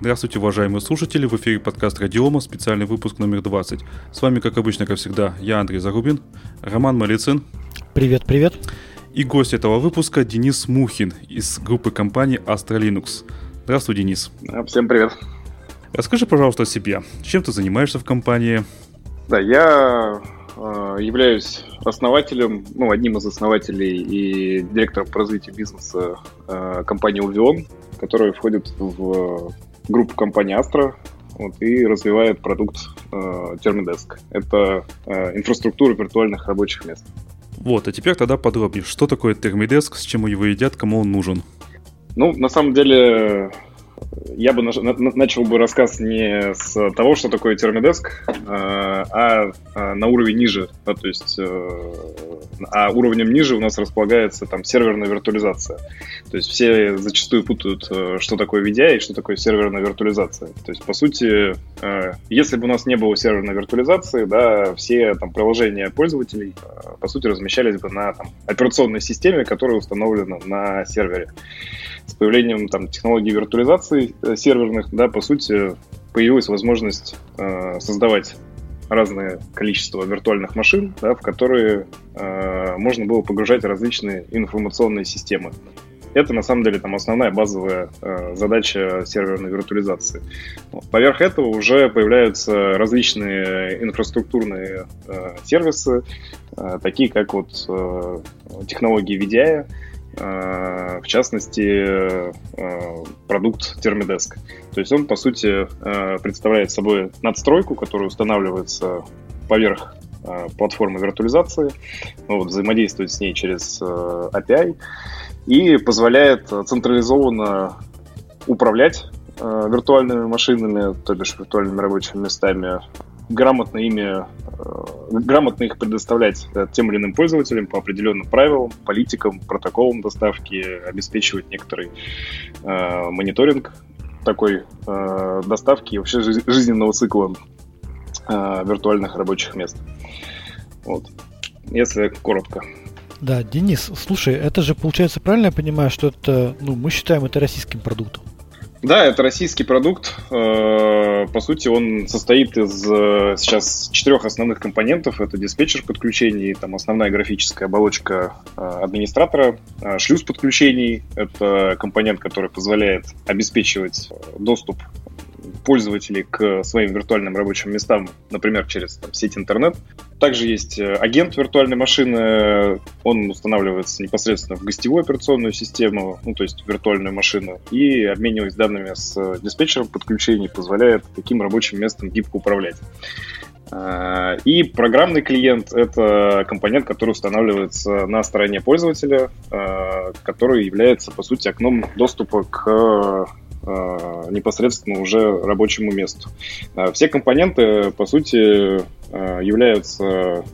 Здравствуйте, уважаемые слушатели, в эфире подкаст Радиома, специальный выпуск номер 20. С вами, как обычно, как всегда, я Андрей Загубин, Роман Малицын. Привет, привет. И гость этого выпуска Денис Мухин из группы компании Astra Linux. Здравствуй, Денис. Всем привет. Расскажи, пожалуйста, о себе. Чем ты занимаешься в компании? Да, я э, являюсь основателем, ну, одним из основателей и директором по развитию бизнеса э, компании Ulvion, которая входит в группу компании Astra вот, и развивает продукт э, Termidesk. Это э, инфраструктура виртуальных рабочих мест. Вот, а теперь тогда подробнее. Что такое Termidesk, с чем его едят, кому он нужен? Ну, на самом деле, я бы начал бы рассказ не с того, что такое термидеск, а, а на уровень ниже. То есть, э, а уровнем ниже у нас располагается там серверная виртуализация. То есть все зачастую путают, э, что такое VDI и что такое серверная виртуализация. То есть, по сути, э, если бы у нас не было серверной виртуализации, да, все там приложения пользователей, по сути, размещались бы на там, операционной системе, которая установлена на сервере с появлением там, технологий виртуализации э, серверных, да, по сути, появилась возможность э, создавать разное количество виртуальных машин, да, в которые э, можно было погружать различные информационные системы. Это на самом деле там основная базовая э, задача серверной виртуализации. Поверх этого уже появляются различные инфраструктурные э, сервисы, э, такие как вот э, технологии VDI, в частности, э, продукт Termidesk. То есть он, по сути, э, представляет собой надстройку, которая устанавливается поверх платформы виртуализации, ну, вот, взаимодействует с ней через API и позволяет централизованно управлять виртуальными машинами, то бишь виртуальными рабочими местами, грамотно ими, э, грамотно их предоставлять да, тем или иным пользователям по определенным правилам, политикам, протоколам доставки, обеспечивать некоторый э, мониторинг такой э, доставки и вообще жизненного цикла э, виртуальных рабочих мест. Вот. Если коротко. Да, Денис, слушай, это же получается правильно я понимаю, что это, ну, мы считаем это российским продуктом? Да, это российский продукт. Э, по сути, он состоит из э, сейчас четырех основных компонентов. Это диспетчер подключений, там основная графическая оболочка э, администратора, шлюз подключений. Это компонент, который позволяет обеспечивать доступ пользователей к своим виртуальным рабочим местам, например, через там, сеть интернет. Также есть э, агент виртуальной машины, он устанавливается непосредственно в гостевую операционную систему, ну, то есть виртуальную машину, и обмениваясь данными с диспетчером подключений, позволяет таким рабочим местом гибко управлять. Э, и программный клиент — это компонент, который устанавливается на стороне пользователя, э, который является, по сути, окном доступа к Э, непосредственно уже рабочему месту. Э, все компоненты, по сути, э, являются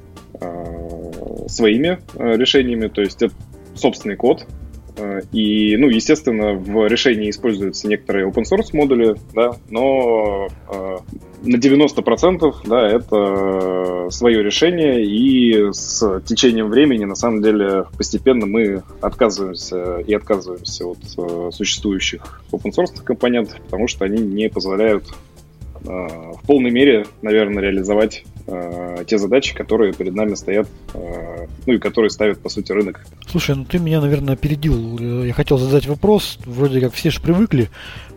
своими решениями, то есть это собственный код, и, ну, естественно, в решении используются некоторые open source модули, да, но на 90% да, это свое решение, и с течением времени, на самом деле, постепенно мы отказываемся и отказываемся от э, существующих open source компонентов, потому что они не позволяют э, в полной мере, наверное, реализовать э, те задачи, которые перед нами стоят, э, ну и которые ставит, по сути, рынок. Слушай, ну ты меня, наверное, опередил. Я хотел задать вопрос. Вроде как все же привыкли,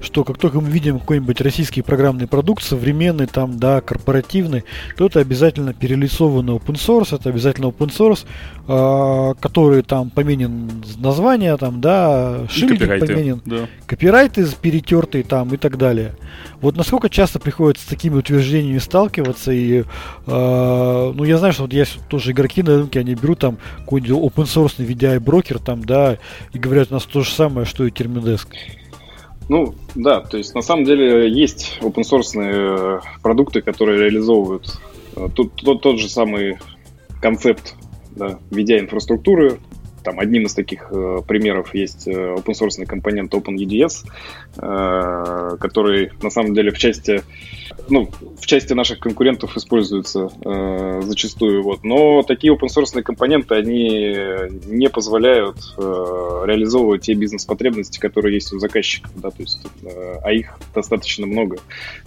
что как только мы видим какой-нибудь российский программный продукт, современный, там, да, корпоративный, то это обязательно перелицованный open source, это обязательно open source, э, который там поменен название, там, да, шильдик поменен, да. копирайты перетертые там и так далее. Вот насколько часто приходится с такими утверждениями сталкиваться и а, ну, я знаю, что вот есть тоже игроки на рынке, они берут там какой-нибудь open source VDI брокер там, да, и говорят у нас то же самое, что и Termidesk. Ну, да, то есть на самом деле есть open source э, продукты, которые реализовывают э, тот, тот, тот же самый концепт да, VDI инфраструктуры, там одним из таких э, примеров есть э, open source компонент OpenEDS, э, который на самом деле в части ну, в части наших конкурентов используется э, зачастую. Вот. Но такие open source компоненты, они не позволяют э, реализовывать те бизнес-потребности, которые есть у заказчиков. Да? То есть, э, а их достаточно много.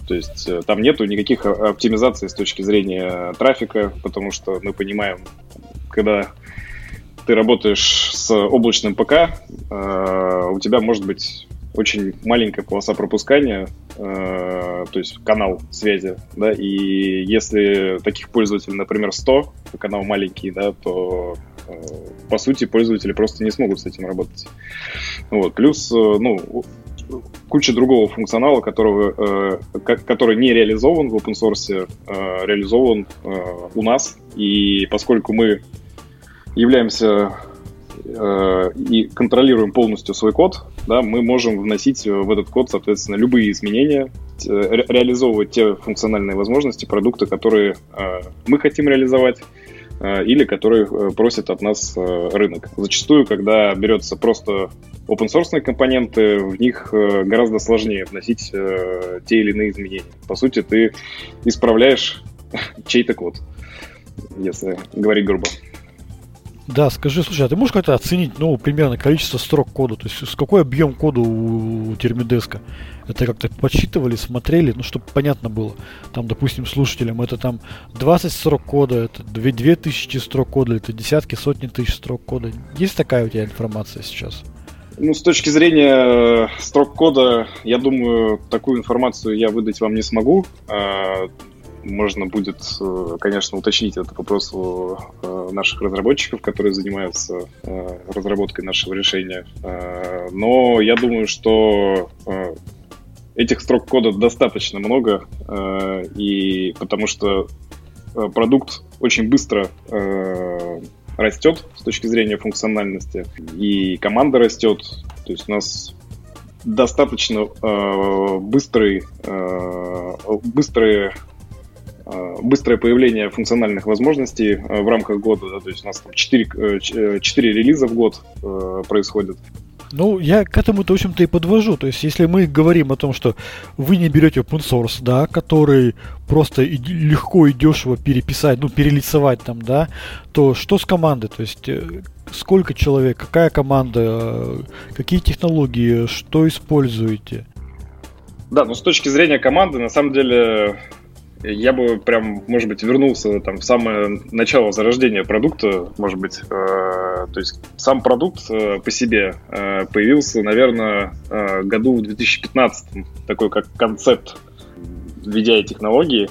То есть э, там нету никаких оптимизаций с точки зрения трафика, потому что мы понимаем, когда ты работаешь с облачным ПК, э, у тебя может быть очень маленькая полоса пропускания, э, то есть канал связи, да, и если таких пользователей, например, 100, канал маленький, да, то э, по сути пользователи просто не смогут с этим работать. Вот. Плюс, ну, куча другого функционала, которого, э, который не реализован в open source, э, реализован э, у нас, и поскольку мы являемся э, и контролируем полностью свой код, да, мы можем вносить в этот код, соответственно, любые изменения, ре реализовывать те функциональные возможности, продукты, которые э, мы хотим реализовать, э, или которые э, просит от нас э, рынок. Зачастую, когда берется просто open source компоненты, в них э, гораздо сложнее вносить э, те или иные изменения. По сути, ты исправляешь чей-то код, если говорить грубо. Да, скажи, слушай, а ты можешь как-то оценить, ну, примерно количество строк кода? То есть, с какой объем кода у, у термидеска? Это как-то подсчитывали, смотрели, ну, чтобы понятно было. Там, допустим, слушателям, это там 20 строк кода, это 2000 строк кода, это десятки, сотни тысяч строк кода. Есть такая у тебя информация сейчас? Ну, с точки зрения строк кода, я думаю, такую информацию я выдать вам не смогу. Можно будет, э, конечно, уточнить этот вопрос у э, наших разработчиков, которые занимаются э, разработкой нашего решения. Но я думаю, что этих строк кода достаточно много, и потому что продукт очень бысро растет с точки зрения функциональности, и команда растет. То есть у нас достаточно э, быстрый, э, быстрые быстрое появление функциональных возможностей э, в рамках года. Да, то есть у нас там 4, 4 э, релиза в год происходит. Ну, я к этому-то, в общем-то, и подвожу. То есть, если мы говорим о том, что вы не берете open source, да, который просто и легко и дешево переписать, ну, перелицевать там, да, то что с командой? То есть, сколько человек, какая команда, какие технологии, что используете? Да, ну, с точки зрения команды, на самом деле, я бы прям, может быть, вернулся там в самое начало зарождения продукта, может быть, э, то есть сам продукт э, по себе э, появился, наверное, э, году в 2015, такой как концепт VDI-технологии,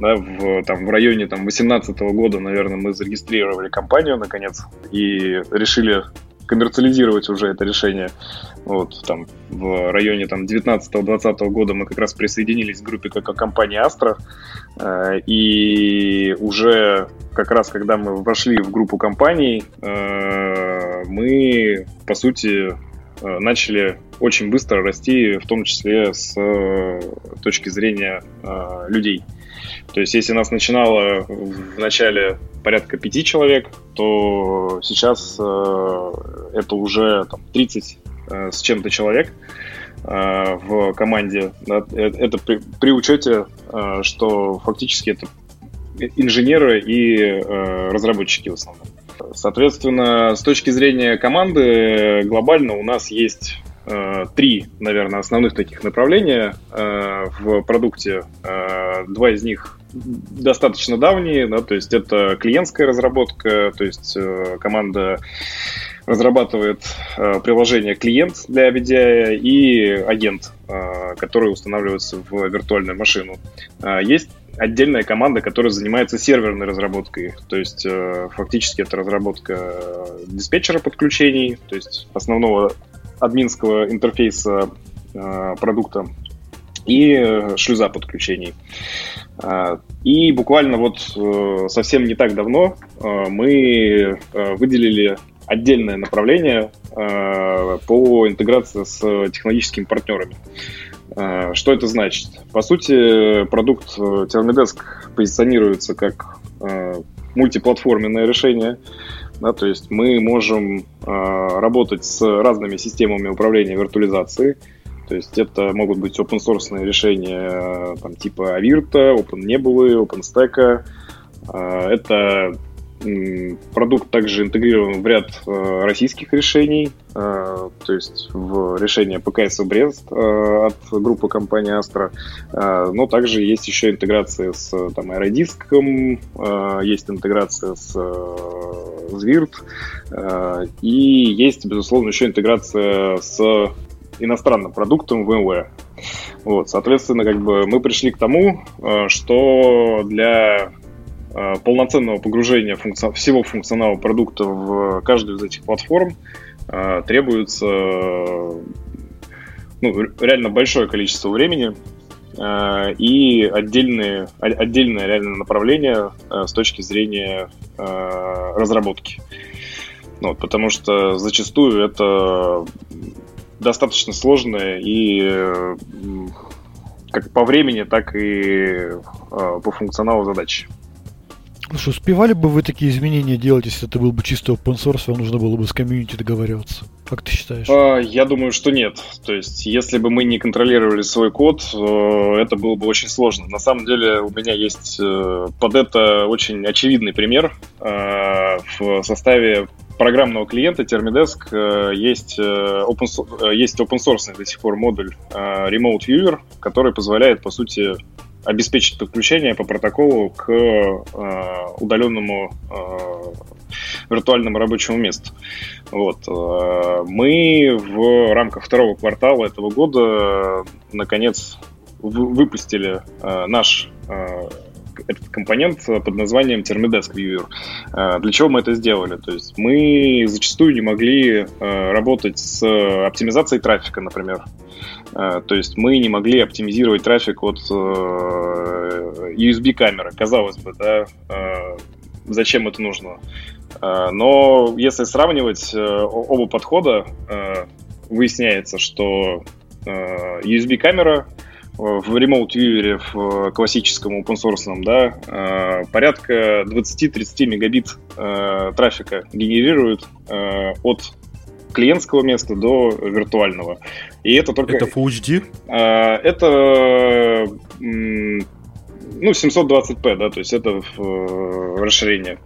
да, в, там, в районе там, 2018 года, наверное, мы зарегистрировали компанию, наконец, и решили коммерциализировать уже это решение. Вот, там, в районе там, 19-20 года мы как раз присоединились к группе как компании Astra, э, и уже как раз когда мы вошли в группу компаний, э, мы, по сути, э, начали очень быстро расти, в том числе с точки зрения людей. То есть, если нас начинало в начале порядка пяти человек, то сейчас э, это уже там, 30 э, с чем-то человек э, в команде. Э, это при, при учете, э, что фактически это инженеры и э, разработчики в основном. Соответственно, с точки зрения команды, глобально у нас есть э, три, наверное, основных таких направления э, в продукте. Э, два из них достаточно давние, да, то есть это клиентская разработка, то есть э, команда разрабатывает э, приложение клиент для VDI и агент, э, который устанавливается в виртуальную машину. Э, есть отдельная команда, которая занимается серверной разработкой, то есть э, фактически это разработка диспетчера подключений, то есть основного админского интерфейса э, продукта и э, шлюза подключений. А, и буквально вот э, совсем не так давно э, мы выделили отдельное направление по интеграции с технологическими партнерами. Что это значит? По сути, продукт Termidesk позиционируется как мультиплатформенное решение. Да, то есть мы можем работать с разными системами управления виртуализацией, То есть это могут быть open source решения там, типа Avirta, OpenNebula, OpenStack. Это Продукт также интегрирован в ряд э, российских решений, э, то есть в решение ПКС Брест э, от группы компании Astra, но также есть еще интеграция с там, аэродиском, есть интеграция с Звирт, и есть, безусловно, еще интеграция с иностранным продуктом VMware. Вот, соответственно, как бы мы пришли к тому, что для полноценного погружения функци... всего функционала продукта в каждую из этих платформ э, требуется ну, реально большое количество времени э, и отдельные, отдельное реальное направление с точки зрения разработки. Ну, вот, потому что зачастую это достаточно сложное и как по времени, так и по функционалу задачи. Ну что, успевали бы вы такие изменения делать, если это был бы чисто open source, вам нужно было бы с комьюнити договариваться? Как ты считаешь? А, я думаю, что нет. То есть, если бы мы не контролировали свой код, э, это было бы очень сложно. На самом деле, у меня есть э, под это очень очевидный пример. Э, в составе программного клиента Termidesk есть open, есть open source до сих пор модуль Remote Viewer, который позволяет, по сути, обеспечить подключение по протоколу к э, удаленному э, виртуальному рабочему месту. Вот. Э, мы в рамках второго квартала этого года наконец выпустили э, наш э, этот компонент под названием Termidesk Viewer. Э, для чего мы это сделали? То есть мы зачастую не могли э, работать с оптимизацией трафика, например. Э, то есть мы не могли оптимизировать трафик от USB-камеры. Казалось бы, да, зачем это нужно? Но если сравнивать оба подхода, выясняется, что USB-камера в Remote Viewer, в классическом open source, да, э, порядка 20-30 мегабит э, трафика генерирует э, от клиентского места до виртуального. И это только... Это Full HD? Это ну, 720p, да, то есть это расширение.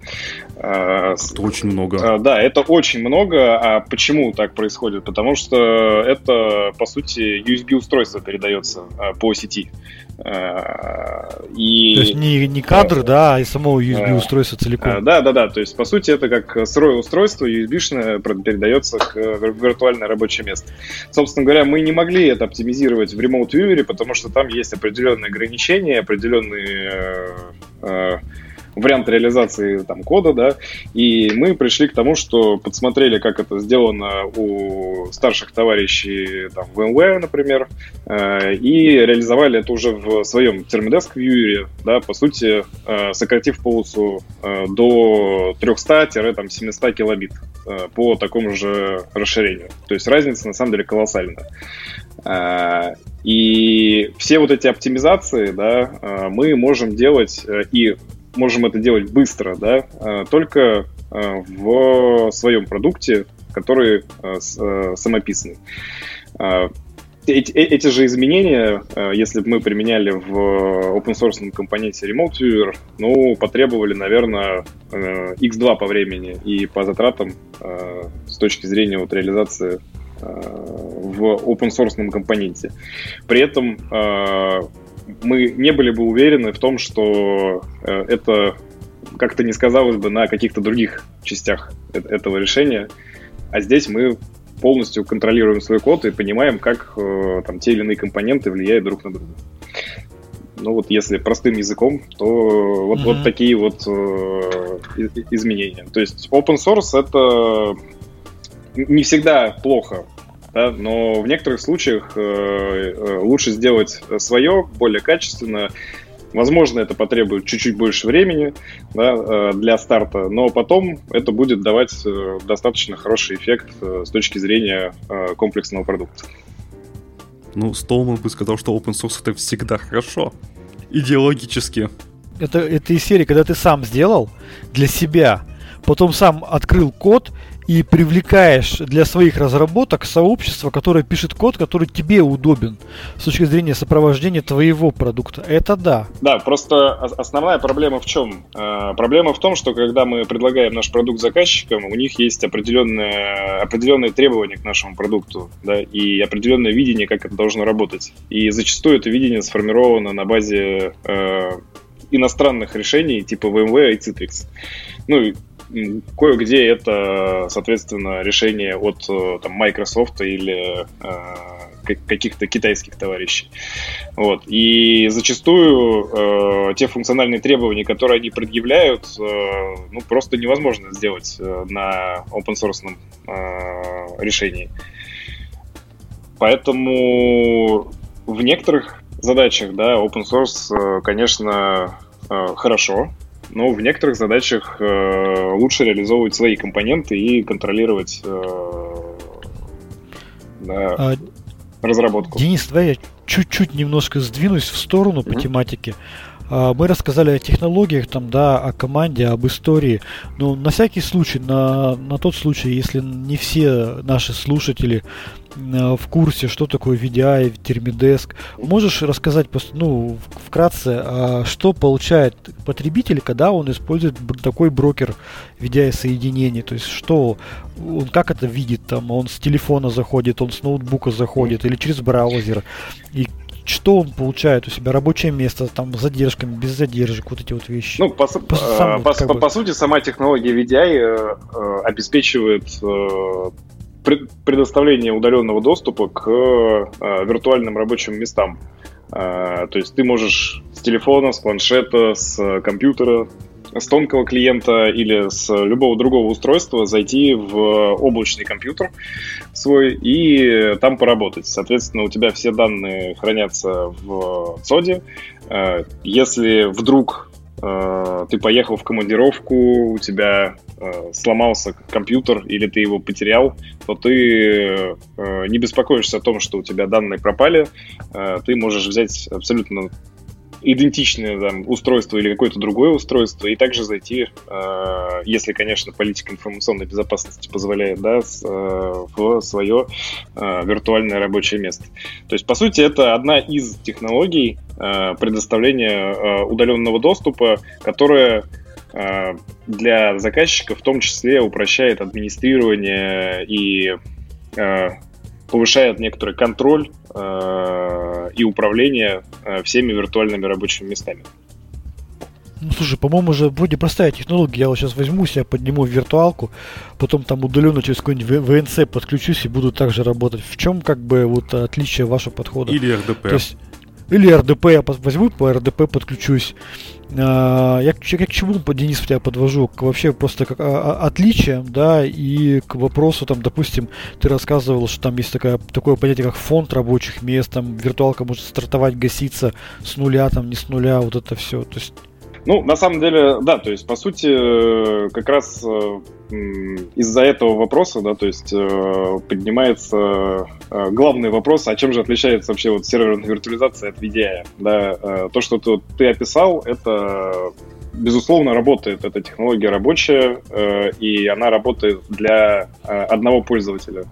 Это очень много. А, да, это очень много. А почему так происходит? Потому что это, по сути, USB-устройство передается а, по сети. А, и... То есть не, не кадр, да, а и само USB-устройство целиком. Да, да, да. То есть, по сути, это как сырое устройство USB-шное передается к виртуальное рабочее место. Собственно говоря, мы не могли это оптимизировать в Remote Viewer, потому что там есть определенные ограничения, определенные э, э, вариант реализации там, кода, да, и мы пришли к тому, что подсмотрели, как это сделано у старших товарищей там, в VMware, например, э, и реализовали это уже в своем Termidesk Viewer, да, по сути, э, сократив полосу э, до 300-700 килобит э, по такому же расширению. То есть разница на самом деле колоссальная. Э, и все вот эти оптимизации, да, э, мы можем делать и можем это делать быстро, да, а, только а, в своем продукте, который а, самописный. Эти, э, эти же изменения, если бы мы применяли в open source компоненте Remote Viewer, ну, потребовали, наверное, x2 по времени и по затратам с точки зрения вот реализации в open source компоненте. При этом мы не были бы уверены в том, что э, это как-то не сказалось бы на каких-то других частях э, этого решения. А здесь мы полностью контролируем свой код и понимаем, как э, там те или иные компоненты влияют друг на друга. Ну вот если простым языком, то вот, mm-hmm. вот такие вот э, изменения. То есть open source это не всегда плохо да, но в некоторых случаях э, э, лучше сделать свое, более качественно. Возможно, это потребует чуть-чуть больше времени да, э, для старта, но потом это будет давать достаточно хороший эффект с точки зрения комплексного продукта. Ну, Столман бы сказал, что open source это всегда хорошо. Идеологически. Это, это из серии, когда ты сам сделал для себя, потом сам открыл код и привлекаешь для своих разработок сообщество, которое пишет код, который тебе удобен с точки зрения сопровождения твоего продукта. Это да. Да, просто основная проблема в чем? Э, проблема в том, что когда мы предлагаем наш продукт заказчикам, у них есть определенные, определенные требования к нашему продукту, да, и определенное видение, как это должно работать. И зачастую это видение сформировано на базе э, иностранных решений типа VMware и Citrix. Ну, кое-где это, соответственно, решение от э, там, Microsoft или э, каких-то китайских товарищей. Вот. И зачастую э, те функциональные требования, которые они предъявляют, э, ну, просто невозможно сделать э, на open source э, решении. Поэтому в некоторых задачах, да, open source, конечно, хорошо, но в некоторых задачах э, лучше реализовывать свои компоненты и контролировать э, да, а, разработку. Денис, давай я чуть-чуть немножко сдвинусь в сторону mm-hmm. по тематике. А, мы рассказали о технологиях, там, да, о команде, об истории. Но на всякий случай, на, на тот случай, если не все наши слушатели Э, в курсе, что такое VDI, термидеск. Можешь рассказать, ну, вкратце, а что получает потребитель, когда он использует такой брокер VDI соединений? То есть, что он как это видит? Там, он с телефона заходит, он с ноутбука заходит или через браузер? И что он получает у себя рабочее место там с задержками, без задержек, вот эти вот вещи. Ну, по, по, сам, по, по, по сути, сама технология VDI э, э, обеспечивает э, предоставление удаленного доступа к э, виртуальным рабочим местам. Э, то есть ты можешь с телефона, с планшета, с компьютера, с тонкого клиента или с любого другого устройства зайти в облачный компьютер свой и там поработать. Соответственно, у тебя все данные хранятся в ЦОДе. Э, если вдруг э, ты поехал в командировку, у тебя Э, сломался компьютер или ты его потерял, то ты не беспокоишься о том, что у тебя данные пропали. Ты можешь взять абсолютно идентичное там, устройство или какое-то другое устройство и также зайти, э, если, конечно, политика информационной безопасности позволяет, да, с, э, в свое э, виртуальное рабочее место. То есть, по сути, это одна из технологий э, предоставления э, удаленного доступа, которая Э, для заказчика в том числе упрощает администрирование и э, повышает некоторый контроль э, и управление всеми виртуальными рабочими местами. Ну, слушай, по-моему, же вроде простая технология. Я вот сейчас возьму себя, подниму в виртуалку, потом там удаленно через какой-нибудь VNC подключусь и буду также работать. В чем как бы вот отличие вашего подхода? Или РДП. То есть, или РДП я возьму, по РДП подключусь. А, я, я к чему, Денис, тебя подвожу? К вообще просто как а, а, отличиям, да, и к вопросу, там, допустим, ты рассказывал, что там есть такая, такое понятие, как фонд рабочих мест, там, виртуалка может стартовать, гаситься с нуля, там, не с нуля, вот это все. То есть ну, на самом деле, да, то есть, по сути, э, как раз э, из-за этого вопроса, да, то есть э, поднимается главный вопрос, а чем же отличается вообще вот серверная виртуализация от VDI, да, то, что ты, ты описал, это безусловно, работает. Эта технология рабочая, э, и она работает для э, одного пользователя,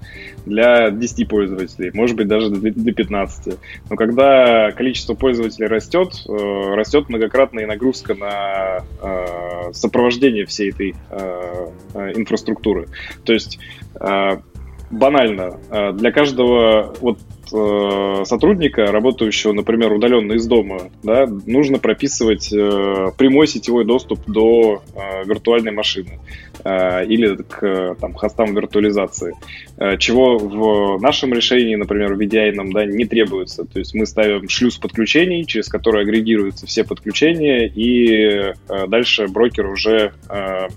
для 10 пользователей, может быть, даже для, для 15. Но когда количество пользователей растет, э, растет многократная нагрузка на сопровождение всей этой инфраструктуры. То есть банально, для каждого вот э, сотрудника, работающего, например, удаленно из дома, да, нужно прописывать э, прямой сетевой доступ до э, виртуальной машины э, или к там, хостам виртуализации, э, чего в нашем решении, например, в VDI да, не требуется. То есть мы ставим шлюз подключений, через который агрегируются все подключения, и э, дальше брокер уже э,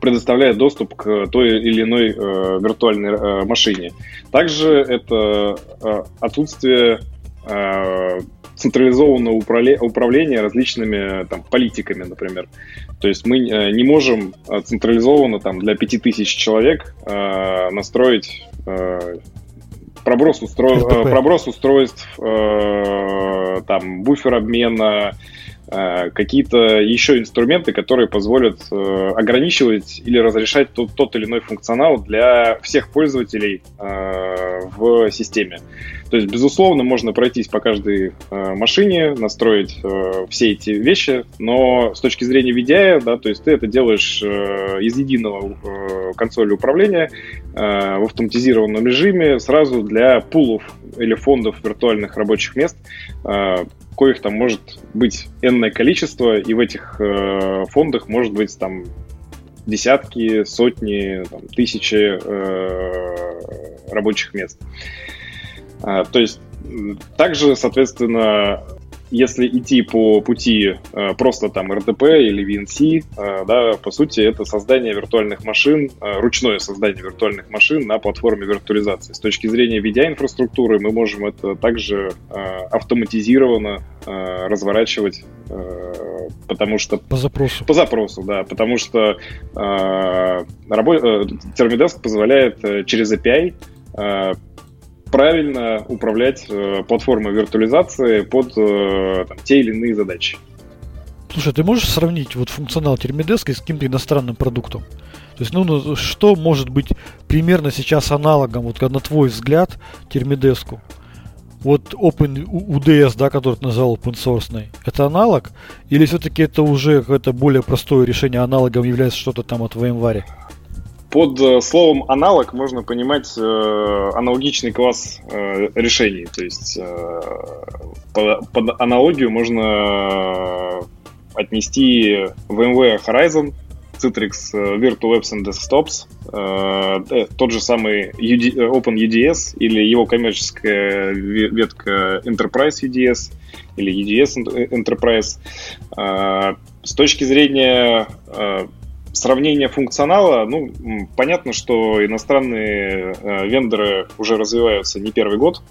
предоставляет доступ к той или иной э, виртуальной э, машине. Также это э, отсутствие э, централизованного управления различными там, политиками, например. То есть мы э, не можем э, централизованно там, для 5000 человек э, настроить э, проброс, устро... проброс устройств, э, там, буфер обмена, э, какие-то еще инструменты, которые позволят э, ограничивать или разрешать тот, тот или иной функционал для всех пользователей э, в системе. То есть, безусловно, можно пройтись по каждой э, машине, настроить э, все эти вещи, но с точки зрения VDI, да, то есть ты это делаешь э, из единого э, консоли управления э, в автоматизированном режиме сразу для пулов или фондов виртуальных рабочих мест, э, коих там может быть энное количество, и в этих э, фондах может быть там десятки, сотни, там, тысячи э, рабочих мест. То есть также, соответственно, если идти по пути э, просто там РДП или VNC, э, да, по сути, это создание виртуальных машин, э, ручное создание виртуальных машин на платформе виртуализации. С точки зрения VDI-инфраструктуры мы можем это также автоматизированно разворачивать, потому что... По запросу. По запросу, да, потому что э, рабо... Позволяет через API правильно управлять э, платформой виртуализации под э, там, те или иные задачи. Слушай, ты можешь сравнить вот функционал Termidesk с каким-то иностранным продуктом? То есть, ну, ну, что может быть примерно сейчас аналогом, вот на твой взгляд, Termidesk? Вот Open UDS, да, который ты назвал open source, это аналог? Или все-таки это уже какое-то более простое решение, аналогом является что-то там от VMware? Под э, словом аналог можно понимать э, аналогичный класс э, решений. То есть э, под, под аналогию можно отнести VMware Horizon, Citrix э, Virtual Apps and Desktops, э, э тот же самый UD, OpenUDS или его коммерческая ветка Enterprise UDS или UDS Enterprise. Э, с точки зрения э, сравнение функционала, ну, понятно, что иностранные э, вендоры уже развиваются не первый год.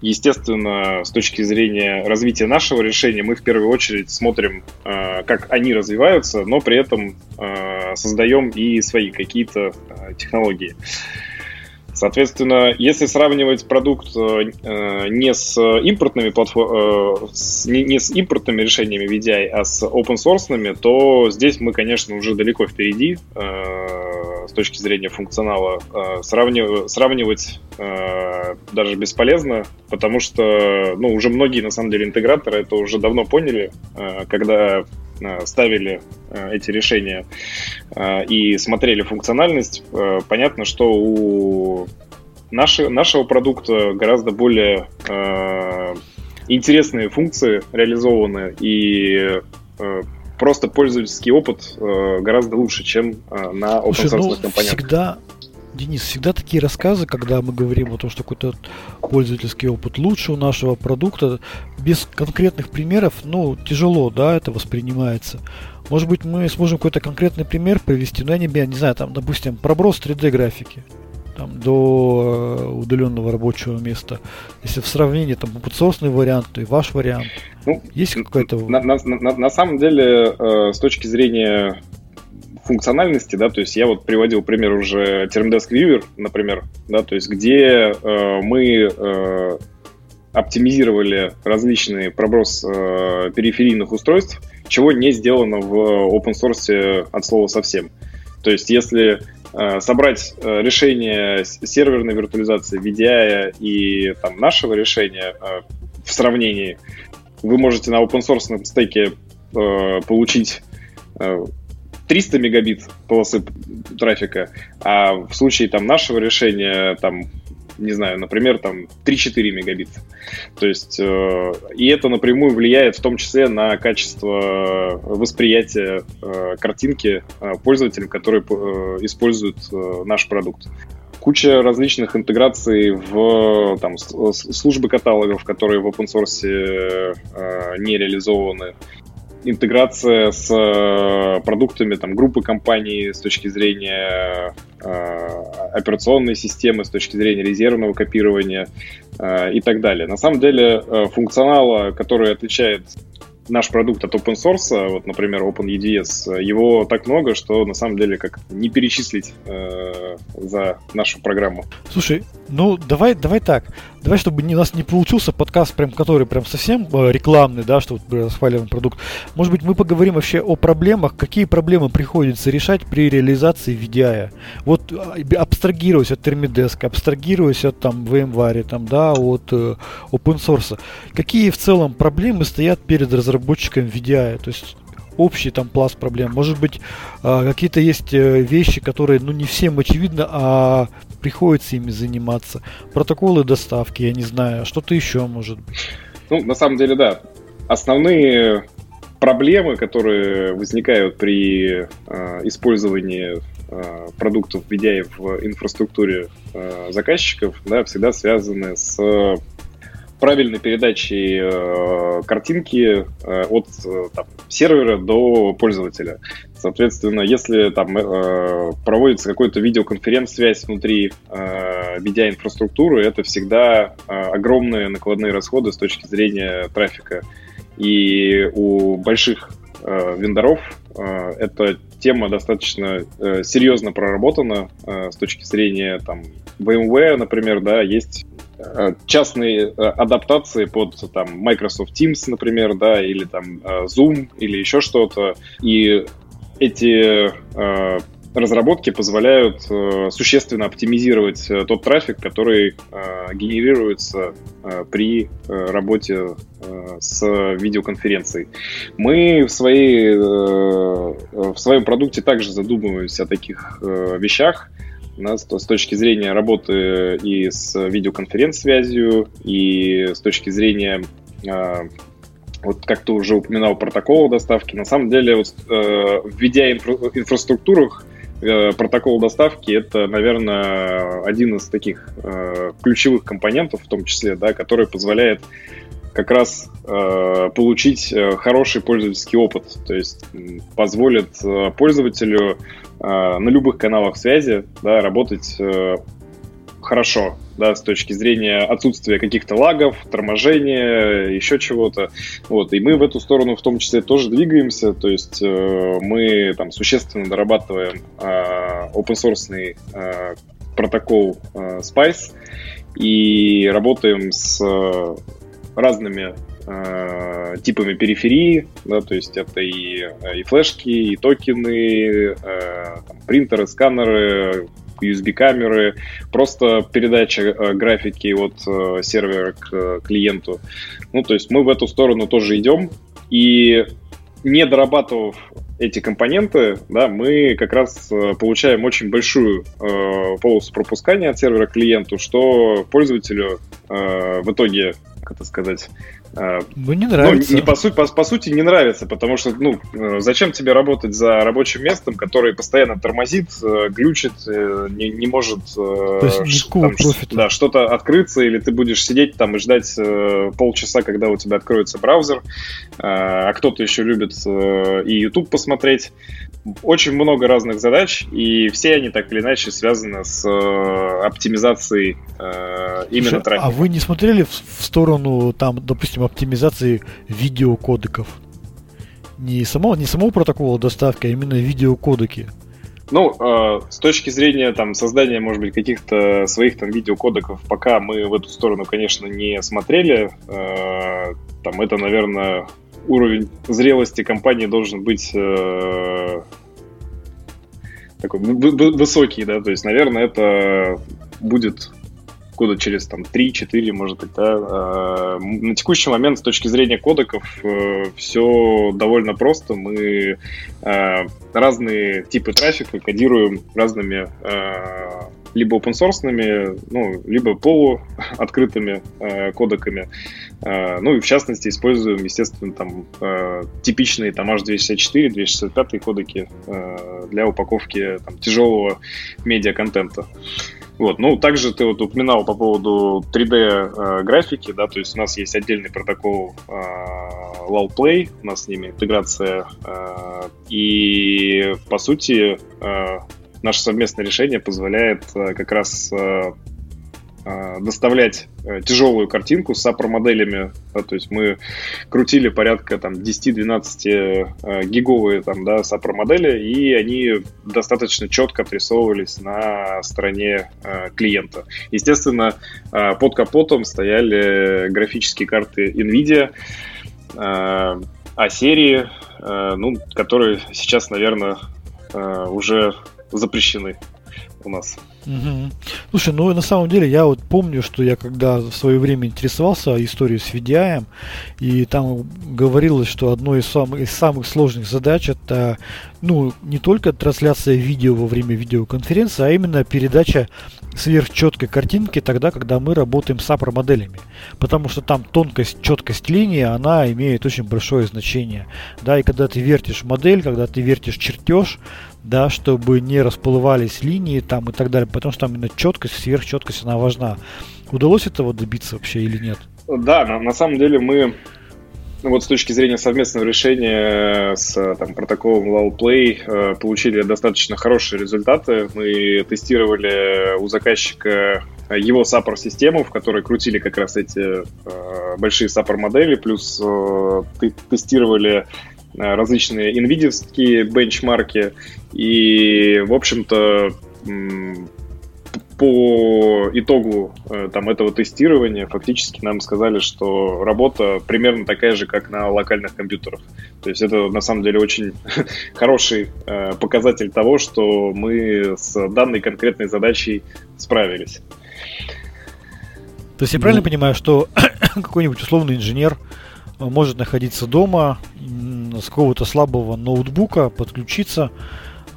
Естественно, с точки зрения развития нашего решения, мы в первую очередь смотрим, э, как они развиваются, но при этом э, создаем и свои какие-то технологии. Соответственно, если сравнивать продукт э, э не с импортными платформ... э, не, не с импортными решениями VDI, а с open source, то здесь мы, конечно, уже далеко впереди э, с точки зрения функционала. Э, сравнив... Сравнивать э, даже бесполезно, потому что ну, уже многие, на самом деле, интеграторы это уже давно поняли, э, когда ставили э, эти решения э, и смотрели функциональность, понятно, что у наши, нашего продукта гораздо более интересные функции реализованы и просто пользовательский опыт гораздо лучше, чем на open source ну, компонентах. Всегда Денис, всегда такие рассказы, когда мы говорим о том, что какой-то пользовательский опыт лучше у нашего продукта, без конкретных примеров, ну, тяжело, да, это воспринимается. Может быть, мы сможем какой-то конкретный пример привести, ну, я не, не знаю, там, допустим, проброс 3D графики там, до э, удаленного рабочего места. Если в сравнении там опционный вариант, то и ваш вариант. Ну, Есть какой-то... На, на, на, на самом деле, э, с точки зрения функциональности, да, то есть я вот приводил пример уже Termdesk Viewer, например, да, то есть где э, мы э, оптимизировали различные проброс э, периферийных устройств, чего не сделано в open source от слова совсем. То есть если э, собрать э, решение серверной виртуализации VDI и там, нашего решения э, в сравнении, вы можете на open source стеке э, получить э, 300 мегабит полосы трафика, а в случае там нашего решения там не знаю, например, там 3-4 мегабита. То есть, э, и это напрямую влияет в том числе на качество восприятия э, картинки э, пользователям, которые э, используют э, наш продукт. Куча различных интеграций в там, службы каталогов, которые в open source э, не реализованы интеграция с э, продуктами там, группы компаний с точки зрения э, операционной системы, с точки зрения резервного копирования э, и так далее. На самом деле э, функционала, который отличает наш продукт от open source, вот, например, OpenEDS, его так много, что на самом деле как не перечислить э, за нашу программу. Слушай, ну давай, давай так. Давай, чтобы у нас не получился подкаст, прям, который прям совсем э, рекламный, да, что вот расхваливаем продукт. Может быть, мы поговорим вообще о проблемах, какие проблемы приходится решать при реализации VDI. Вот э, абстрагируясь от Termidesk, абстрагируясь от там VMware, там, да, от э, open source. Какие в целом проблемы стоят перед разработчиком VDI? То есть общий там пласт проблем. Может быть, э, какие-то есть вещи, которые, ну, не всем очевидно, а приходится ими заниматься. Протоколы доставки, я не знаю, что-то еще может быть. Ну, на самом деле, да. Основные проблемы, которые возникают при э, использовании э, продуктов VDI в инфраструктуре э, заказчиков, да, всегда связаны с правильной передачей э, картинки э, от э, там, сервера до пользователя. Соответственно, если там э, проводится какой-то видеоконференц-связь внутри э, VDI-инфраструктуры, это всегда э, огромные накладные расходы с точки зрения трафика. И у больших э, вендоров э, эта тема достаточно э, серьезно проработана э, с точки зрения там VMware, например, да, есть частные э, адаптации под там Microsoft Teams, например, да, или там э, Zoom, или еще что-то. И эти разработки позволяют существенно оптимизировать тот трафик, который генерируется при работе с видеоконференцией. Мы в, своей, в своем продукте также задумываемся о таких вещах, да, с, точки зрения работы и с видеоконференц-связью, и с точки зрения э, вот как ты уже упоминал, протокола доставки. На самом деле, вот, э, введя инфра инфраструктурах, э, протокол доставки это, наверное, один из таких э, ключевых компонентов, в том числе, да, который позволяет как раз э, получить э, хороший пользовательский опыт, то есть позволит э, пользователю э, на любых каналах связи да, работать э, хорошо, да, с точки зрения отсутствия каких-то лагов, торможения, еще чего-то. Вот, и мы в эту сторону в том числе тоже двигаемся, то есть э, мы там существенно дорабатываем э, open source э, протокол э, Spice и работаем с разными э, типами периферии, да, то есть это и, и флешки, и токены, э, там, принтеры, сканеры, USB-камеры, просто передача э, графики от э, сервера к э, клиенту. Ну, то есть мы в эту сторону тоже идем, и не дорабатывав эти компоненты, да, мы как раз э, получаем очень большую э, полосу пропускания от сервера к клиенту, что пользователю э, в итоге как это сказать, а, ну, не нравится. Ну, не, по, сути, по, по сути, не нравится, потому что, ну, э, зачем тебе работать за рабочим местом, который постоянно тормозит, э, глючит, э, не, не может То есть там, да, что-то открыться, или ты будешь сидеть там и ждать полчаса, когда у тебя откроется браузер, а кто-то еще любит и YouTube посмотреть. Очень много разных задач, и все они так или иначе связаны с оптимизацией именно Слушай, трафика. А вы не смотрели в, в сторону, там, допустим, оптимизации видеокодеков. Не самого, не самого протокола доставки, а именно видеокодеки. Ну, э, с точки зрения там создания, может быть, каких-то своих там видеокодеков, пока мы в эту сторону, конечно, не смотрели. Э, там это, наверное, уровень зрелости компании должен быть э, такой высокий, да, то есть, наверное, это будет года через там 3-4, может быть, да. А, на текущий момент с точки зрения кодеков э, все довольно просто. Мы а, разные типы трафика кодируем разными а, либо open source, ну, либо полуоткрытыми э, кодеками. Э, ну и в частности используем, естественно, там э, типичные там H264, 265 кодеки э, для упаковки там, тяжелого медиа-контента. Вот, ну, также ты вот упоминал по поводу 3D э, да, то есть у нас есть отдельный протокол э, LowPlay, у нас с ними интеграция, э, и, по сути, э, наше совместное решение позволяет как раз доставлять тяжелую картинку с SAPR-моделями. Да, то есть мы крутили порядка там 10-12 гиговые там, да, SAPR-модели, и они достаточно четко отрисовывались на стороне клиента. Естественно, под капотом стояли графические карты NVIDIA, а серии, ну, которые сейчас, наверное, уже запрещены у нас. Угу. Слушай, ну на самом деле я вот помню, что я когда в свое время интересовался историей с VDI, и там говорилось, что одной из самых, из самых сложных задач это ну, не только трансляция видео во время видеоконференции, а именно передача сверхчеткой картинки тогда, когда мы работаем с APR моделями. Потому что там тонкость, четкость линии, она имеет очень большое значение. Да, и когда ты вертишь модель, когда ты вертишь чертеж, да, чтобы не расплывались линии там и так далее, потому что там именно четкость, сверхчеткость, она важна. Удалось этого добиться вообще или нет? Да, на, на самом деле мы ну, вот с точки зрения совместного решения с там, протоколом LawPlay э, получили достаточно хорошие результаты. Мы тестировали у заказчика его SAPR-систему, в которой крутили как раз эти э, большие SAPR-модели, плюс э, тестировали Э, различные NVIDIA бенчмарки. И, в общем-то, по итогу э, там, этого тестирования фактически нам сказали, что работа примерно такая же, как на локальных компьютерах. То есть это на самом деле очень хороший э, показатель того, что мы с данной конкретной задачей справились. То есть я правильно ну, понимаю, что какой-нибудь условный инженер может находиться дома с какого-то слабого ноутбука, подключиться,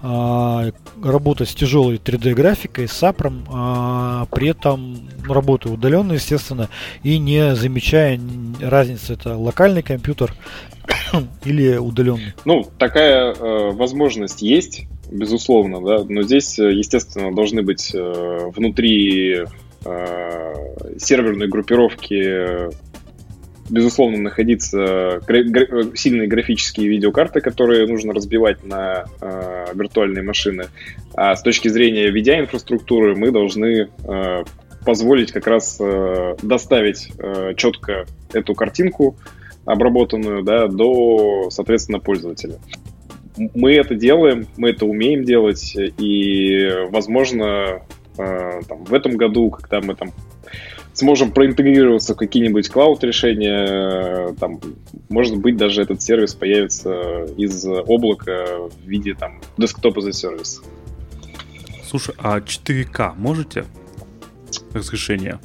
а, работать с тяжелой 3D графикой, с сапром, а, при этом работаю удаленно, естественно, и не замечая разницы, это локальный компьютер или удаленный. Ну, такая э, возможность есть, безусловно, да, но здесь, естественно, должны быть э, внутри э, серверной группировки безусловно, находиться гра- сильные графические видеокарты, которые нужно разбивать на э, виртуальные машины. А с точки зрения видеоинфраструктуры мы должны э, позволить как раз э, доставить э, четко эту картинку обработанную да, до, соответственно, пользователя. Мы это делаем, мы это умеем делать, и, возможно, э, там, в этом году, когда мы там сможем проинтегрироваться в какие-нибудь клауд-решения, там, может быть, даже этот сервис появится из облака в виде там десктопа за сервис. Слушай, а 4К можете разрешение?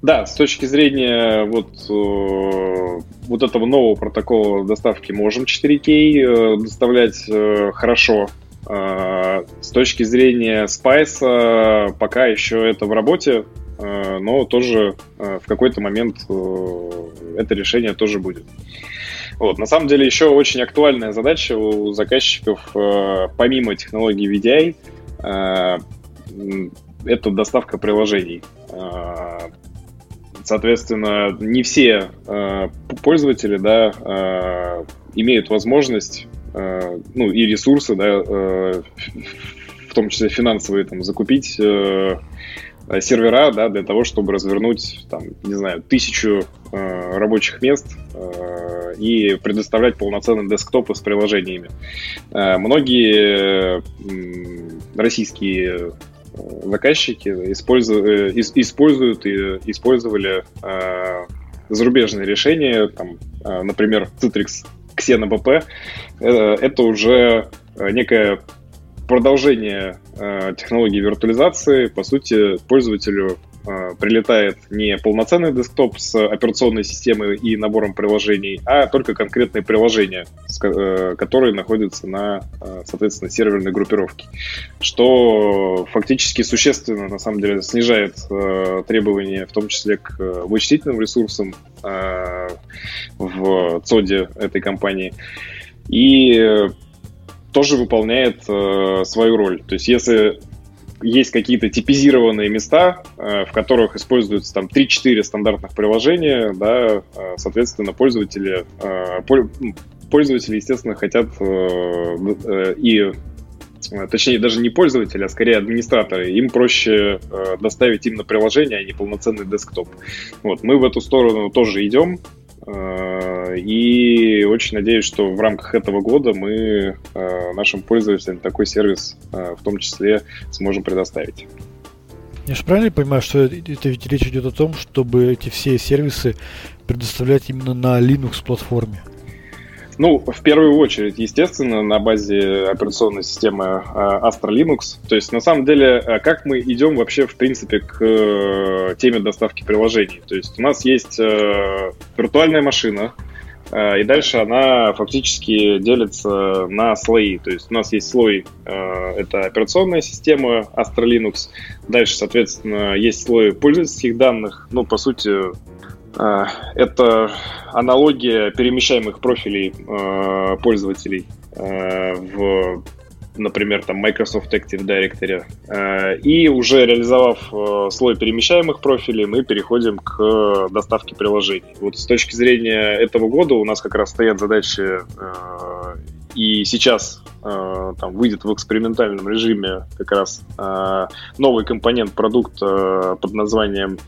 Да, с точки зрения вот, э, вот этого нового протокола доставки можем 4К э, доставлять э, хорошо. Э, с точки зрения Spice пока еще это в работе, Э, но тоже э, в какой-то момент э, это решение тоже будет. Вот. На самом деле еще очень актуальная задача у заказчиков, помимо технологии VDI, это доставка приложений. Соответственно, не все пользователи да, имеют возможность ну, и ресурсы, да, в том числе финансовые, там, закупить Э, сервера, да, для того, чтобы развернуть, там, не знаю, тысячу э, рабочих мест э, и предоставлять полноценные десктопы с приложениями. Э, многие э, российские э, заказчики используют, э, используют и использовали э, зарубежные решения, там, э, например, Citrix Xena BP. Э, это уже некая продолжение э, технологии виртуализации, по сути, пользователю э, прилетает не полноценный десктоп с операционной системой и набором приложений, а только конкретные приложения, с, э, которые находятся на, э, соответственно, серверной группировке, что фактически существенно, на самом деле, снижает э, требования, в том числе к э, вычислительным ресурсам э, в ЦОДе этой компании. И тоже выполняет э, свою роль. То есть если есть какие-то типизированные места, э, в которых используются там 3-4 стандартных приложения, да, э, соответственно, пользователи, э, пользователи, естественно, хотят э, э, и точнее даже не пользователи, а скорее администраторы, им проще доставить именно приложение, а не полноценный десктоп. Вот, мы в эту сторону тоже идем, и очень надеюсь, что в рамках этого года мы нашим пользователям такой сервис в том числе сможем предоставить. Я же правильно понимаю, что это ведь речь идет о том, чтобы эти все сервисы предоставлять именно на Linux платформе? Ну, в первую очередь, естественно, на базе операционной системы а, Astra Linux. То есть, на самом деле, а, как мы идем вообще, в принципе, к э, теме доставки приложений? То есть, у нас есть э, виртуальная машина, э, и дальше она фактически делится на слои. То есть у нас есть слой, это операционная система Astra Linux. Дальше, соответственно, есть слой пользовательских данных. Ну, по сути, это аналогия перемещаемых профилей э, пользователей э, в, например, там Microsoft Active Directory. Э, и уже реализовав слой перемещаемых профилей, мы переходим к доставке приложений. Вот с точки зрения этого года у нас как раз стоят задачи и сейчас э, там выйдет в экспериментальном режиме как раз э, новый компонент продукта под названием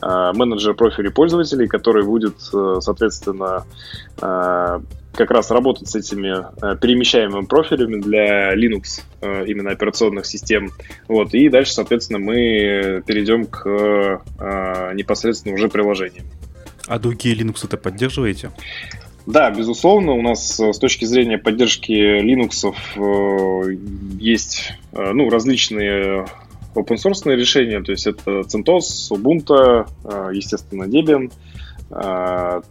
Э, менеджер профилей пользователей, который будет, э, соответственно, э, как раз работать с этими перемещаемыми профилями для Linux, именно операционных систем. Вот, и дальше, соответственно, мы перейдем к непосредственно уже приложениям. А другие Linux это поддерживаете? Да, безусловно, у нас с точки зрения поддержки Linux есть ну, различные open source решения, то есть это CentOS, Ubuntu, э, естественно, Debian, э,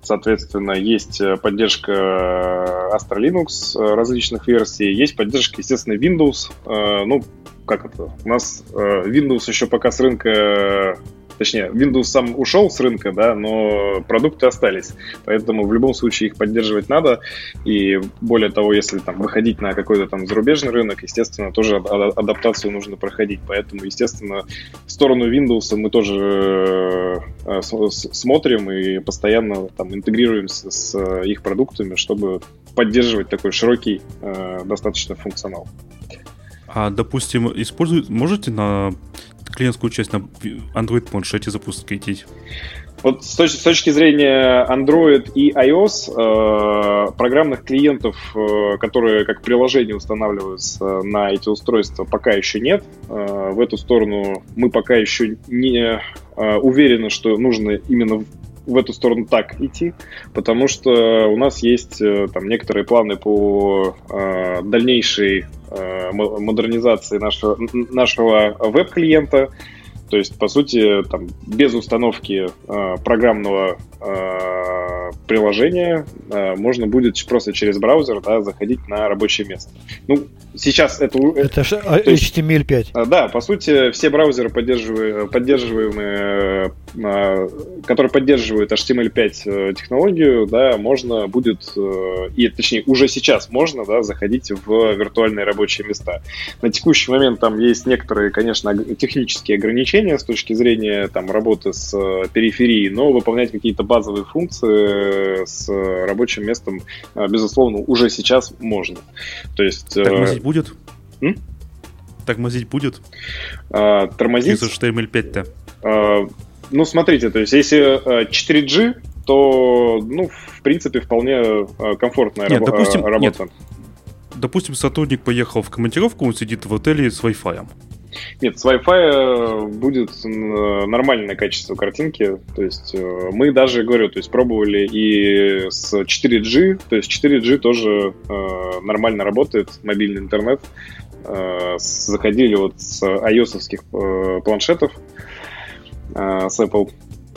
Соответственно, есть поддержка Astra Linux различных версий, есть поддержка, естественно, Windows. Э, ну, как это? У нас Windows еще пока с рынка точнее, Windows сам ушел с рынка, да, но продукты остались. Поэтому в любом случае их поддерживать надо. И более того, если там выходить на какой-то там зарубежный рынок, естественно, тоже адаптацию нужно проходить. Поэтому, естественно, в сторону Windows мы тоже э, смотрим и постоянно там интегрируемся с их продуктами, чтобы поддерживать такой широкий э, достаточно функционал. А, допустим, используют, можете на клиентскую часть на Android планшете запустить? Вот с точки, с точки зрения Android и iOS, э, программных клиентов, э, которые как приложение устанавливаются на эти устройства, пока еще нет. Э, в эту сторону мы пока еще не э, уверены, что нужно именно в эту сторону так идти, потому что у нас есть э, там некоторые планы по э, дальнейшей э, модернизации нашего, нашего веб-клиента. То есть, по сути, там, без установки э, программного э, приложения э, можно будет просто через браузер да, заходить на рабочее место. Ну, сейчас это... Это же HTML5. А, да, по сути, все браузеры, поддерживаемые, э, которые поддерживают HTML5 э, технологию, да, можно будет, э, и точнее, уже сейчас можно да, заходить в виртуальные рабочие места. На текущий момент там есть некоторые, конечно, технические ограничения с точки зрения там, работы с периферией, но выполнять какие-то базовые функции с рабочим местом, безусловно, уже сейчас можно. То есть... Тормозить будет? М? Тормозить будет? А, тормозить? Из HTML5-то. А, ну, смотрите, то есть если 4G, то, ну, в принципе, вполне комфортная нет, раб- допустим, работа. Нет. Допустим, сотрудник поехал в командировку, он сидит в отеле с Wi-Fi. Нет, с Wi-Fi будет нормальное качество картинки. То есть э, мы даже, говорю, то есть пробовали и с 4G, то есть 4G тоже э, нормально работает, мобильный интернет. Э, заходили вот с ios планшетов с Apple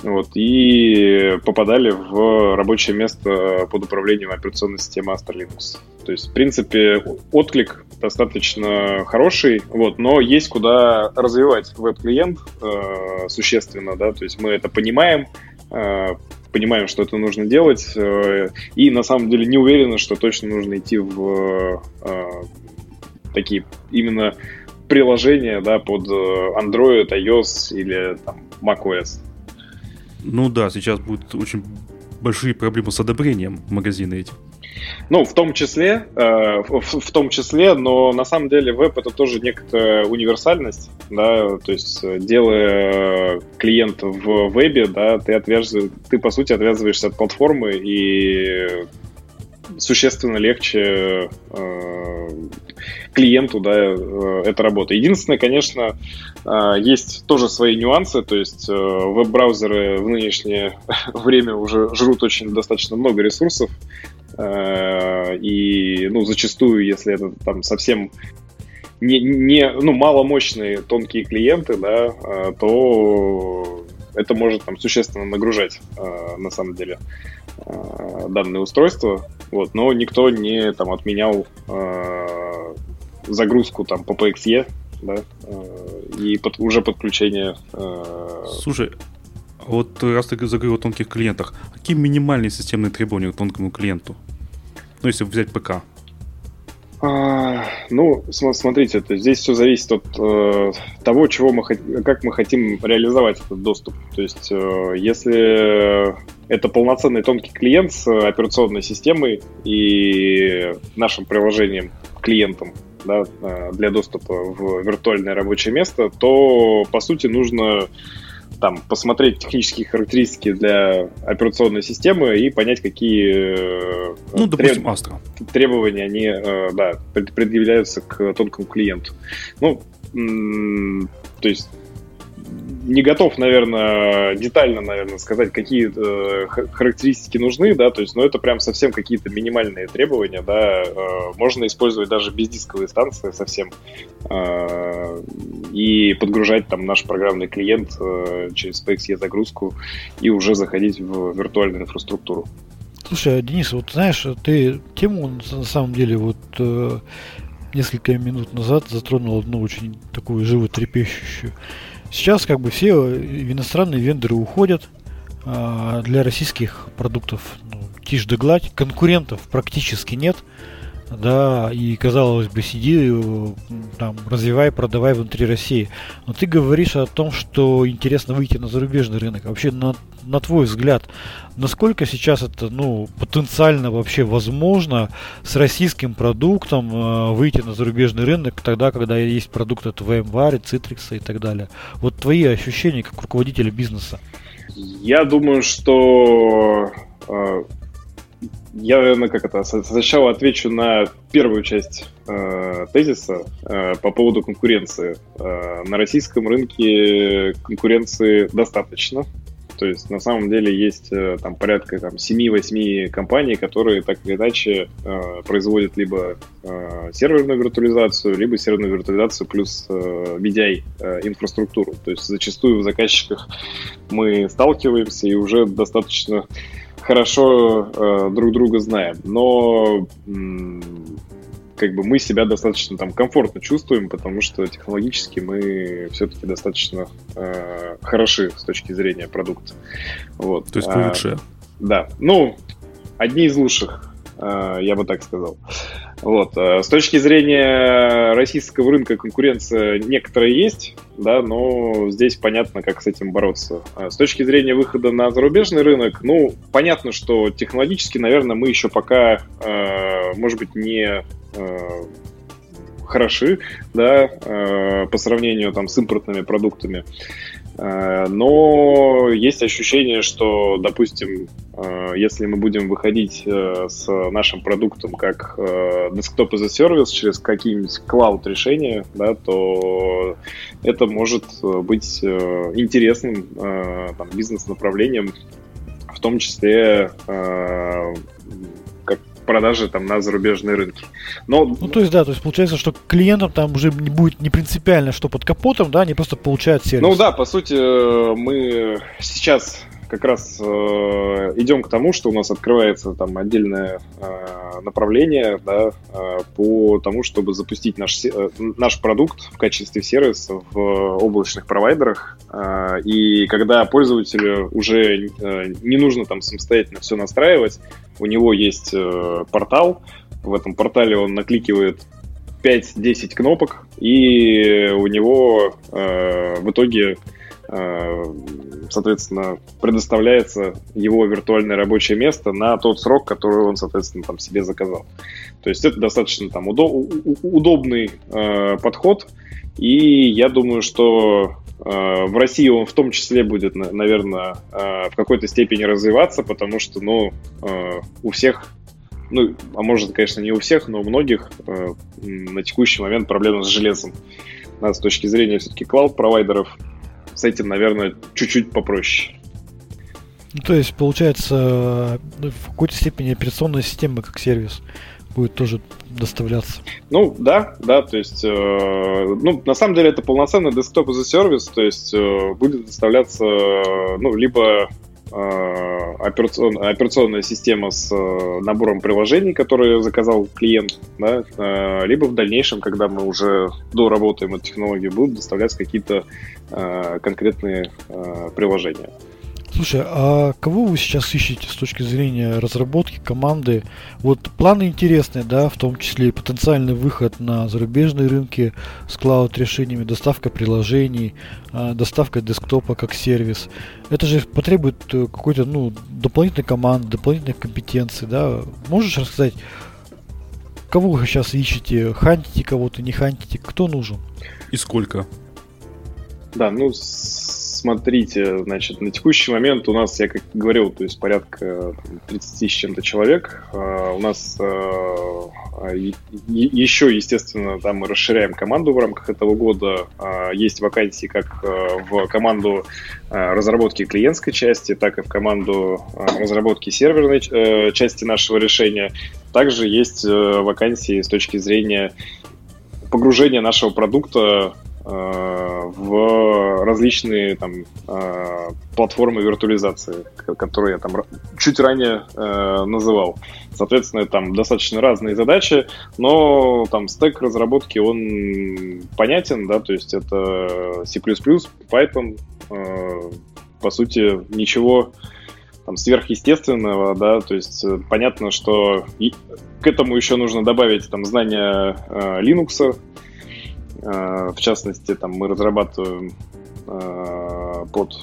вот, и попадали в рабочее место под управлением операционной системы Astra Linux. То есть, в принципе, отклик достаточно хороший, вот, но есть куда развивать веб-клиент э, существенно, да, то есть мы это понимаем, э, понимаем, что это нужно делать, э, и на самом деле не уверены, что точно нужно идти в э, такие именно приложения, да, под э, Android, iOS или там macOS. Ну да, сейчас будет очень большие проблемы с одобрением магазина эти. Ну, в том числе, э, в, в том числе, но на самом деле веб это тоже некоторая универсальность, да, то есть э, делая клиент в вебе, да, ты отвяз... ты по сути отвязываешься от платформы и существенно легче э, клиенту, да, э, эта работа. Единственное, конечно, э, есть тоже свои нюансы, то есть э, веб-браузеры в нынешнее время уже жрут очень достаточно много ресурсов, э, и, ну, зачастую, если это там совсем не, не ну, маломощные тонкие клиенты, да, э, то это может там существенно нагружать э, на самом деле э, данное устройство. Вот, но никто не там отменял э, загрузку там по PXE, да, э, и под, уже подключение. Э... Слушай, вот раз ты заговорил о тонких клиентах, какие минимальные системные требования к тонкому клиенту? Ну, если взять ПК. А, ну, смотрите, это, здесь все зависит от э, того, чего мы как мы хотим реализовать этот доступ. То есть, э, если это полноценный тонкий клиент с операционной системой и нашим приложением клиентом да, э, для доступа в виртуальное рабочее место, то по сути нужно там посмотреть технические характеристики для операционной системы и понять, какие э, ну, допустим, треб... Astra. требования они э, да, предъявляются к тонкому клиенту. Ну, то есть не готов, наверное, детально, наверное, сказать, какие э, характеристики нужны, да, то есть, но это прям совсем какие-то минимальные требования, да, э, можно использовать даже бездисковые станции совсем э, и подгружать там наш программный клиент через PXE загрузку и уже заходить в виртуальную инфраструктуру. Слушай, Денис, вот знаешь, ты тему на самом деле вот несколько минут назад затронул одну очень такую животрепещущую. Сейчас как бы все иностранные вендоры уходят. А для российских продуктов ну, тишь да гладь. Конкурентов практически нет. Да, и казалось бы, сиди, там, развивай, продавай внутри России. Но ты говоришь о том, что интересно выйти на зарубежный рынок. Вообще, на, на твой взгляд, насколько сейчас это, ну, потенциально вообще возможно с российским продуктом э, выйти на зарубежный рынок тогда, когда есть продукт от VMware, Citrix и так далее? Вот твои ощущения как руководителя бизнеса. Я думаю, что э, я, наверное, как это, сначала отвечу на первую часть э, тезиса э, по поводу конкуренции. Э, на российском рынке конкуренции достаточно. То есть на самом деле есть э, там порядка там, 7-8 компаний, которые так или иначе э, производят либо э, серверную виртуализацию, либо серверную виртуализацию плюс э, VDI э, инфраструктуру. То есть зачастую в заказчиках мы сталкиваемся и уже достаточно хорошо э, друг друга знаем, но как бы мы себя достаточно там комфортно чувствуем, потому что технологически мы все-таки достаточно э, хороши с точки зрения продукта. Вот. То есть вы а, лучшие? Да. Ну, одни из лучших. Э, я бы так сказал. Вот. Э, с точки зрения российского рынка конкуренция некоторая есть, да, но здесь понятно, как с этим бороться. Э, с точки зрения выхода на зарубежный рынок, ну, понятно, что технологически, наверное, мы еще пока, может быть, не хороши, да, по сравнению там с импортными продуктами. Э, но есть ощущение, что, допустим, э, если мы будем выходить э, с нашим продуктом как desktop as a service через какие-нибудь клауд решения, да, то это может быть интересным бизнес-направлением, в том числе продажи там на зарубежные рынки. Но... Ну, то есть, да, то есть получается, что клиентам там уже не будет не принципиально, что под капотом, да, они просто получают сервис. Ну да, по сути, мы сейчас как раз э, идем к тому, что у нас открывается там отдельное э, направление да, э, по тому, чтобы запустить наш, э, наш продукт в качестве сервиса в облачных провайдерах. Э, и когда пользователю уже э, не нужно там самостоятельно все настраивать, у него есть э, портал, в этом портале он накликивает 5-10 кнопок, и у него э, в итоге э, соответственно, предоставляется его виртуальное рабочее место на тот срок, который он, соответственно, там себе заказал. То есть это достаточно там удобный э, подход, и я думаю, что э, в России он в том числе будет, наверное, э, в какой-то степени развиваться, потому что, ну, э, у всех ну, а может, конечно, не у всех, но у многих э, на текущий момент проблемы с железом. Да, с точки зрения все-таки клауд-провайдеров с этим, наверное, чуть-чуть попроще. Ну, то есть, получается, ну, в какой-то степени операционная система как сервис будет тоже доставляться. Ну, да, да, то есть, э, ну, на самом деле это полноценный десктоп за сервис, то есть э, будет доставляться, ну, либо Э, операцион, операционная система с э, набором приложений, которые заказал клиент, да, э, либо в дальнейшем, когда мы уже доработаем эту технологию, будут доставляться какие-то конкретные приложения. Слушай, а кого вы сейчас ищете с точки зрения разработки команды? Вот планы интересные, да, в том числе и потенциальный выход на зарубежные рынки с клауд-решениями, доставка приложений, а, доставка десктопа как сервис. Это же потребует э, какой-то, ну, дополнительной команды, дополнительных компетенций, да. Можешь рассказать, кого вы сейчас ищете? Хантите кого-то, не хантите? Кто нужен? И сколько? Да, ну, смотрите, значит, на текущий момент у нас, я как говорил, то есть порядка 30 с чем-то человек. А, у нас а, еще, естественно, там мы расширяем команду в рамках этого года. А, есть вакансии как в команду разработки клиентской части, так и в команду разработки серверной э, части нашего решения. Также есть э, вакансии с точки зрения погружения нашего продукта в различные там э, платформы виртуализации, которые я там чуть ранее э, называл. Соответственно, там достаточно разные задачи, но там стек разработки он понятен, да, то есть это C++, Python, по сути, ничего там сверхъестественного, да, то есть понятно, что к этому еще нужно добавить там знания Linux, Э, в частности, там мы разрабатываем э, под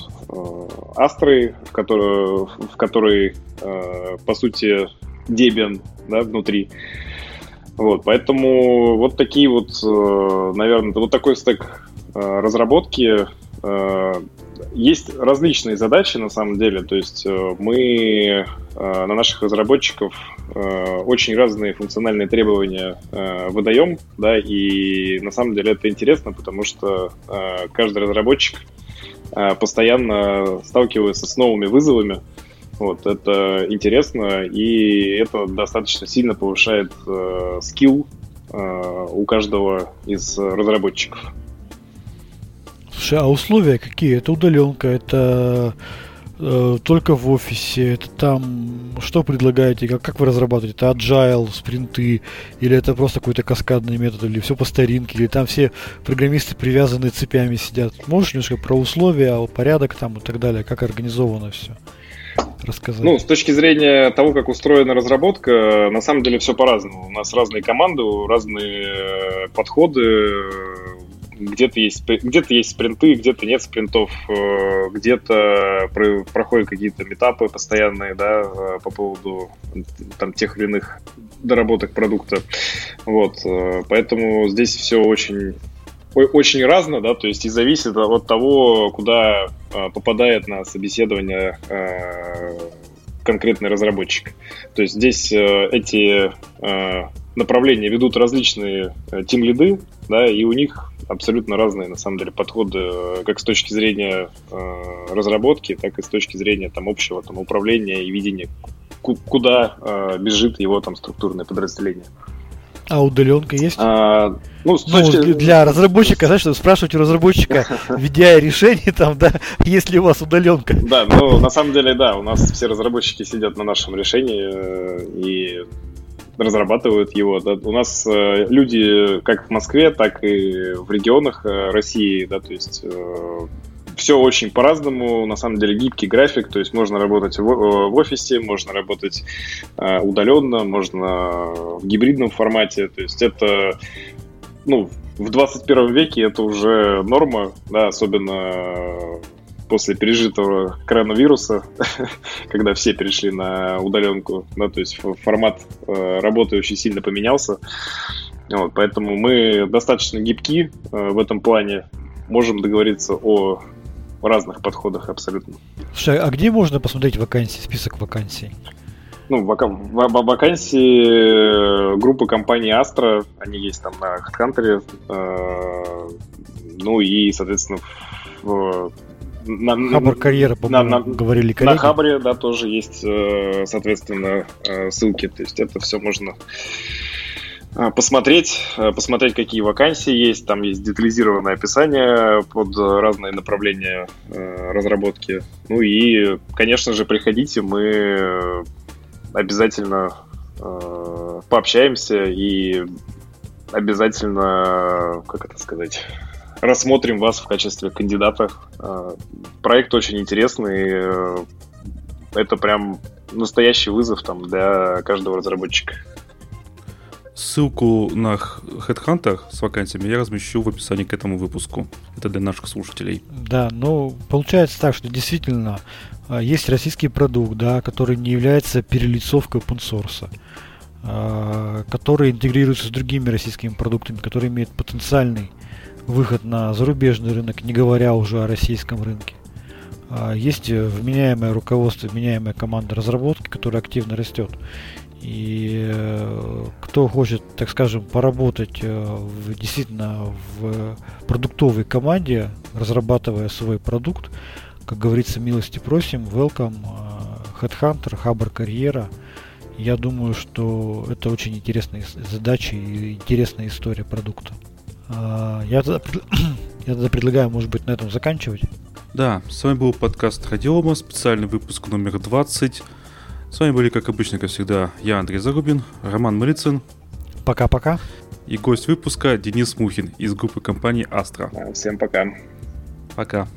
Астрой, э, в которой, в которой по сути, Debian да, внутри. Вот, поэтому вот такие вот, наверное, вот такой стек разработки есть различные задачи на самом деле, то есть э, мы э, на наших разработчиков э, очень разные функциональные требования выдаем, да, и на самом деле это интересно, потому что каждый разработчик постоянно сталкивается с новыми вызовами, вот, это интересно, и это достаточно сильно повышает скилл у каждого из разработчиков. А условия какие? Это удаленка, это э, только в офисе, это там что предлагаете, как, как вы разрабатываете? Это agile, спринты, или это просто какой-то каскадный метод, или все по старинке, или там все программисты привязанные цепями сидят? Можешь немножко про условия, порядок там и так далее, как организовано все? рассказать? Ну, с точки зрения того, как устроена разработка, на самом деле все по-разному. У нас разные команды, разные э, подходы где-то есть, где-то есть спринты, где-то нет спринтов, э, где-то проходят какие-то метапы постоянные, да, э, по поводу там тех или иных доработок продукта. Вот, э, поэтому здесь все очень очень разно, да, то есть и зависит от того, куда попадает на собеседование конкретный разработчик. То есть здесь эти направления ведут различные тим-лиды, да, и у них абсолютно разные, на самом деле, подходы э, как с точки зрения э, разработки, так и с точки зрения там общего там управления и видения, куда э, бежит его там структурное подразделение. А удаленка есть? А, ну, ну точки... для разработчика, знаешь, спрашивать у разработчика, введя решение там, да, есть ли у вас удаленка. Да, ну, на самом деле, да, у нас все разработчики сидят на нашем решении, э, и разрабатывают его. Да. У нас э, люди как в Москве, так и в регионах э, России, да, то есть э, все очень по-разному, на самом деле гибкий график, то есть можно работать в, в офисе, можно работать э, удаленно, можно в гибридном формате, то есть это, ну, в 21 веке это уже норма, да, особенно после пережитого коронавируса, когда все перешли на удаленку, да, то есть формат э, работы очень сильно поменялся. Вот, поэтому мы достаточно гибки э, в этом плане, можем договориться о разных подходах абсолютно. Слушай, а где можно посмотреть вакансии, список вакансий? Ну, вака- вакансии э, группы компании Astra, они есть там на HeadHunter, э, ну и, соответственно, в на, Хабр карьера, по-моему, на, на, говорили коллеги. На Хабре, да, тоже есть, э, соответственно, ссылки. То есть это все можно посмотреть, посмотреть, какие вакансии есть. Там есть детализированное описание под разные направления разработки. Ну и, конечно же, приходите, мы обязательно э, пообщаемся и обязательно, как это сказать, рассмотрим вас в качестве кандидата. Э, проект очень интересный. Э, это прям настоящий вызов там для каждого разработчика. Ссылку на Headhunter с вакансиями я размещу в описании к этому выпуску. Это для наших слушателей. Да, ну получается так, что действительно а, есть российский продукт, да, который не является перелицовкой open source, который интегрируется с другими российскими продуктами, который имеет потенциальный выход на зарубежный рынок, не говоря уже о российском рынке. А, есть вменяемое руководство, вменяемая команда разработки, которая активно растет. И э, кто хочет, так скажем, поработать э, в, действительно в продуктовой команде, разрабатывая свой продукт, как говорится, милости просим, welcome, э, Headhunter, Хабр Карьера. Я думаю, что это очень интересные задачи и интересная история продукта. А, я тогда, я тогда предлагаю, может быть, на этом заканчивать. Да, с вами был подкаст Радиома, специальный выпуск номер 20. С вами были, как обычно, как всегда, я, Андрей Зарубин, Роман Малицын. Пока-пока. И гость выпуска Денис Мухин из группы компании Astra. Всем пока. Пока.